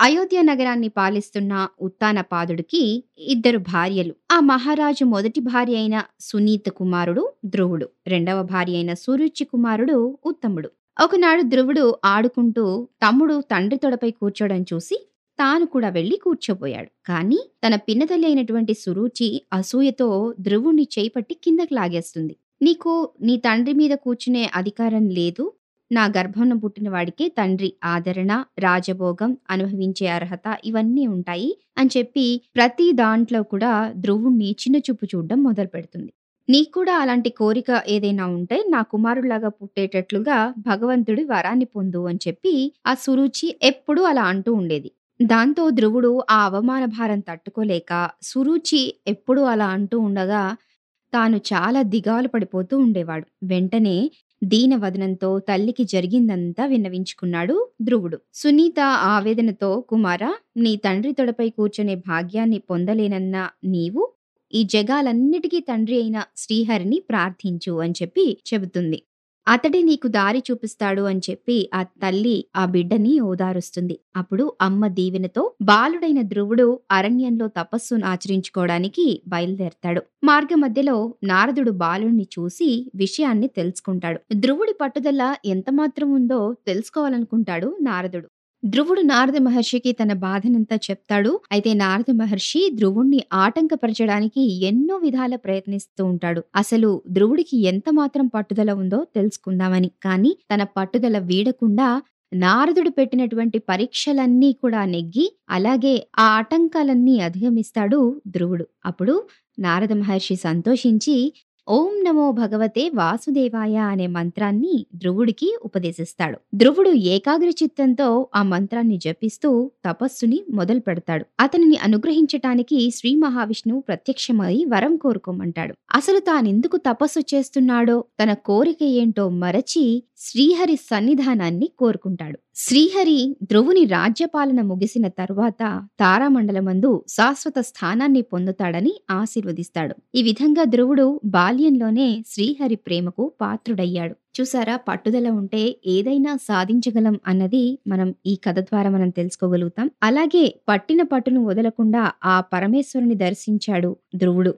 అయోధ్య నగరాన్ని పాలిస్తున్న ఉత్తానపాదుడికి ఇద్దరు భార్యలు. ఆ మహారాజు మొదటి భార్య అయిన సునీత కుమారుడు ధ్రువుడు. రెండవ భార్య అయిన సురుచి కుమారుడు ఉత్తముడు. ఒకనాడు ధ్రువుడు ఆడుకుంటూ తమ్ముడు తండ్రి తొడపై కూర్చోడం చూసి తాను కూడా వెళ్ళి కూర్చోబోయాడు. కానీ తన పిన్నతల్లి అయినటువంటి సురుచి అసూయతో ధ్రువుణ్ణి చేపట్టి కిందకు లాగేస్తుంది. నీకు నీ తండ్రి మీద కూర్చునే అధికారం లేదు. నా గర్భంన పుట్టిన వాడికి తండ్రి ఆదరణ, రాజభోగం అనుభవించే అర్హత ఇవన్నీ ఉంటాయి అని చెప్పి ప్రతి దాంట్లో కూడా ధ్రువుణ్ణి చిన్నచూపు చూడడం మొదలు పెడుతుంది నీకు కూడా అలాంటి కోరిక ఏదైనా ఉంటే నా కుమారుడిలాగా పుట్టేటట్లుగా భగవంతుడి వరాన్ని పొందు అని చెప్పి ఆ సురుచి ఎప్పుడూ అలా అంటూ ఉండేది. దాంతో ధ్రువుడు ఆ అవమాన భారం తట్టుకోలేక సురుచి ఎప్పుడూ అలా అంటూ ఉండగా తాను చాలా దిగాలు పడిపోతూ ఉండేవాడు. వెంటనే దీనవదనంతో తల్లికి జరిగిందంతా విన్నవించుకున్నాడు ధ్రువుడు. సునీత ఆవేదనతో కుమారా! నీ తండ్రి తొడపై కూర్చునే భాగ్యాన్ని పొందలేనన్న నీవు ఈ జగాలన్నిటికీ తండ్రి అయిన శ్రీహరిని ప్రార్థించు అని చెప్పి చెబుతుంది. అతడే నీకు దారి చూపిస్తాడు అని చెప్పి ఆ తల్లి ఆ బిడ్డని ఓదారుస్తుంది. అప్పుడు అమ్మ దీవెనతో బాలుడైన ధ్రువుడు అరణ్యంలో తపస్సును ఆచరించుకోవడానికి బయలుదేరతాడు. మార్గ మధ్యలో నారదుడు బాలుడిని చూసి విషయాన్ని తెలుసుకుంటాడు. ధ్రువుడి పట్టుదల ఎంతమాత్రం ఉందో తెలుసుకోవాలనుకుంటాడు నారదుడు. ధ్రువుడు నారద మహర్షికి తన బాధనంతా చెప్తాడు. అయితే నారద మహర్షి ధ్రువుణ్ణి ఆటంకపరచడానికి ఎన్నో విధాల ప్రయత్నిస్తూ ఉంటాడు. అసలు ధ్రువుడికి ఎంత మాత్రం పట్టుదల ఉందో తెలుసుకుందామని. కానీ తన పట్టుదల వీడకుండా నారదుడు పెట్టినటువంటి పరీక్షలన్నీ కూడా నెగ్గి అలాగే ఆ ఆటంకాలన్నీ అధిగమిస్తాడు ధ్రువుడు. అప్పుడు నారద మహర్షి సంతోషించి ఓం నమో భగవతే వాసుదేవాయ అనే మంత్రాన్ని ధ్రువుడికి ఉపదేశిస్తాడు. ధ్రువుడు ఏకాగ్ర చిత్తంతో ఆ మంత్రాన్ని జపిస్తూ తపస్సుని మొదలు పెడతాడు. అతనిని అనుగ్రహించటానికి శ్రీ మహావిష్ణువు ప్రత్యక్షమై వరం కోరుకోమంటాడు. అసలు తానెందుకు తపస్సు చేస్తున్నాడో తన కోరిక ఏంటో మరచి శ్రీహరి సన్నిధానాన్ని కోరుకుంటాడు. శ్రీహరి ధ్రువుని రాజ్యపాలన ముగిసిన తరువాత తారామండలమందు శాశ్వత స్థానాన్ని పొందుతాడని ఆశీర్వదిస్తాడు. ఈ విధంగా ధ్రువుడు బాల్యంలోనే శ్రీహరి ప్రేమకు పాత్రుడయ్యాడు. చూసారా పట్టుదల ఉంటే ఏదైనా సాధించగలం అన్నది మనం ఈ కథ ద్వారా మనం తెలుసుకోగలుగుతాం. అలాగే పట్టిన పట్టును వదలకుండా ఆ పరమేశ్వరుని దర్శించాడు ధ్రువుడు.